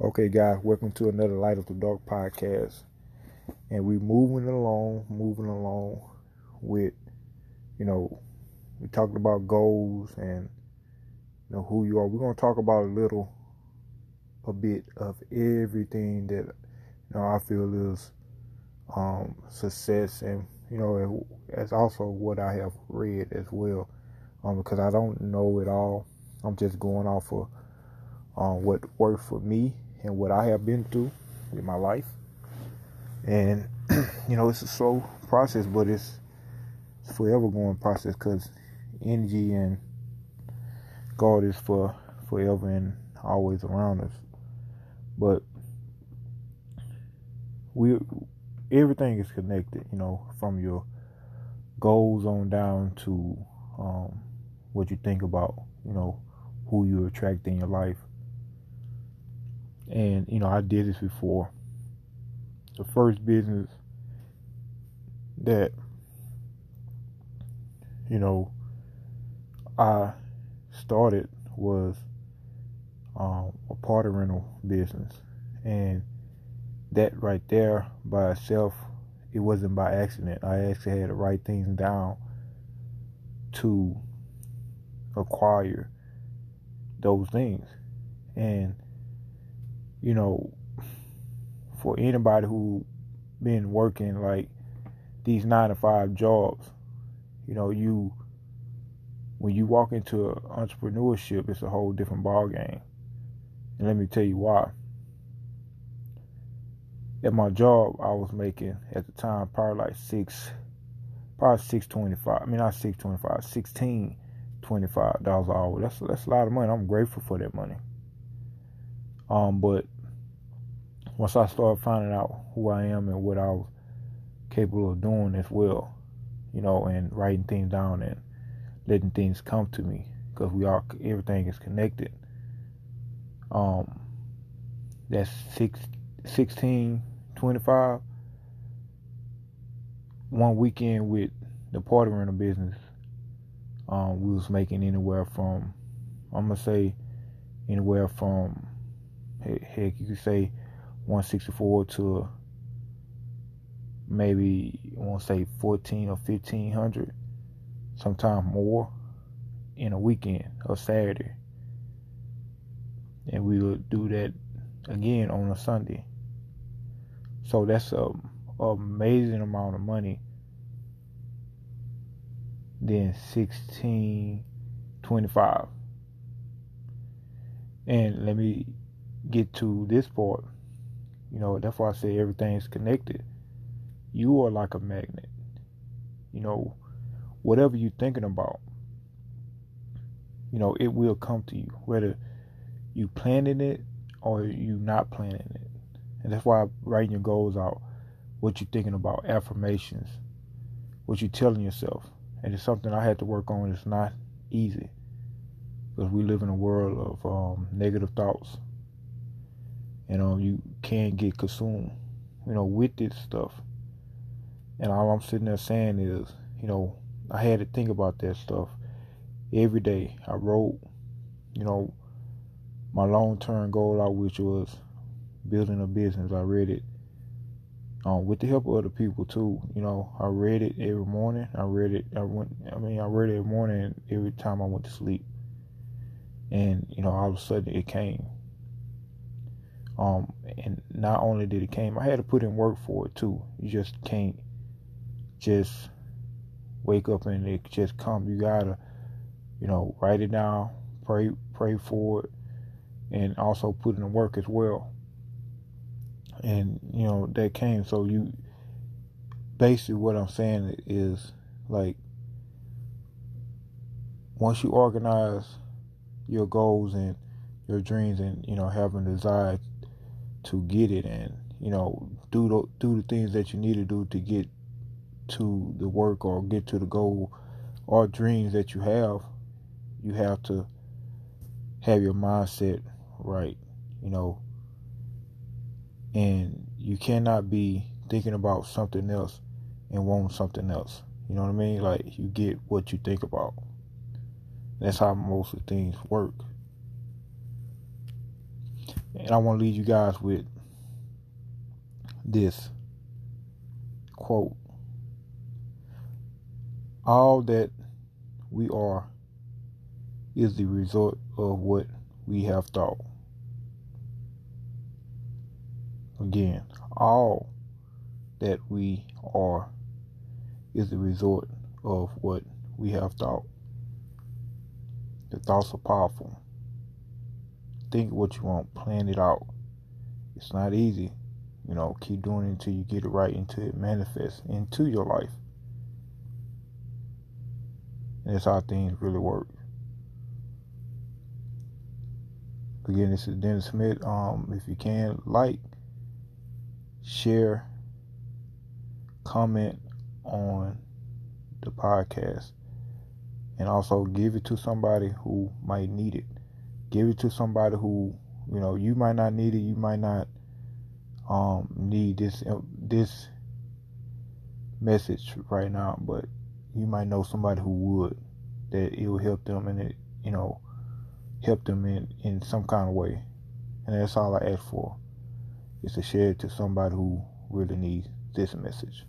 Okay, guys, welcome to another Light of the Dark podcast. And we're moving along, moving along with, you know, we talked about goals and you know who you are. We're gonna talk about a little, a bit of everything that you know I feel is um, success, and you know, as also what I have read as well, um, because I don't know it all. I'm just going off of um, what worked for me and what I have been through in my life. And you know, it's a slow process, but it's, it's forever going process because energy and God is for forever and always around us. But we everything is connected, you know, from your goals on down to um, what you think about, you know, who you attract in your life. And, you know, I did this before. The first business that, you know, I started was um, a party rental business. And that right there by itself, it wasn't by accident. I actually had to write things down to acquire those things. And, you know, for anybody who been working like these nine to five jobs, you know, you when you walk into entrepreneurship, it's a whole different ball game. And let me tell you why. At my job, I was making at the time probably like six, probably six twenty five. I mean, not six twenty five, sixteen twenty five dollars an hour. That's that's a lot of money. I'm grateful for that money. Um, but once I started finding out who I am and what I was capable of doing as well, you know, and writing things down and letting things come to me because we all everything is connected. Um, that's six, 16, 25. One weekend with the party rental business, um, we was making anywhere from, I'm gonna say, anywhere from, heck, you could say, 164 to maybe I want to say 14 or 1500 sometimes more in a weekend or Saturday. And we would do that again on a Sunday. So that's a, a amazing amount of money. Then sixteen twenty five. And let me get to this part. You know, that's why I say everything's connected. You are like a magnet. You know, whatever you're thinking about, you know, it will come to you, whether you planning it or you not planning it. And that's why writing your goals out, what you're thinking about, affirmations, what you're telling yourself. And it's something I had to work on. It's not easy because we live in a world of um, negative thoughts. You know, you can get consumed, you know, with this stuff. And all I'm sitting there saying is, you know, I had to think about that stuff every day. I wrote, you know, my long term goal out, which was building a business. I read it um, with the help of other people too. You know, I read it every morning. I read it. I went. I mean, I read it every morning. Every time I went to sleep, and you know, all of a sudden it came. Um, and not only did it came, I had to put in work for it too. You just can't just wake up and it just come. You gotta, you know, write it down, pray, pray for it, and also put in the work as well. And you know that came. So you, basically, what I'm saying is like, once you organize your goals and your dreams, and you know having a desire to get it, and you know do the do the things that you need to do to get to the work or get to the goal or dreams that you have, you have to have your mindset right, you know. And you cannot be thinking about something else and want something else. You know what I mean? Like you get what you think about. That's how most of things work. And I want to leave you guys with this quote All that we are is the result of what we have thought. Again, all that we are is the result of what we have thought. The thoughts are powerful. Think what you want, plan it out. It's not easy. You know, keep doing it until you get it right, until it manifests into your life. And that's how things really work. Again, this is Dennis Smith. Um, if you can, like, share, comment on the podcast, and also give it to somebody who might need it. Give it to somebody who, you know, you might not need it. You might not um, need this this message right now, but you might know somebody who would that it will help them and it you know help them in in some kind of way, and that's all I ask for is to share it to somebody who really needs this message.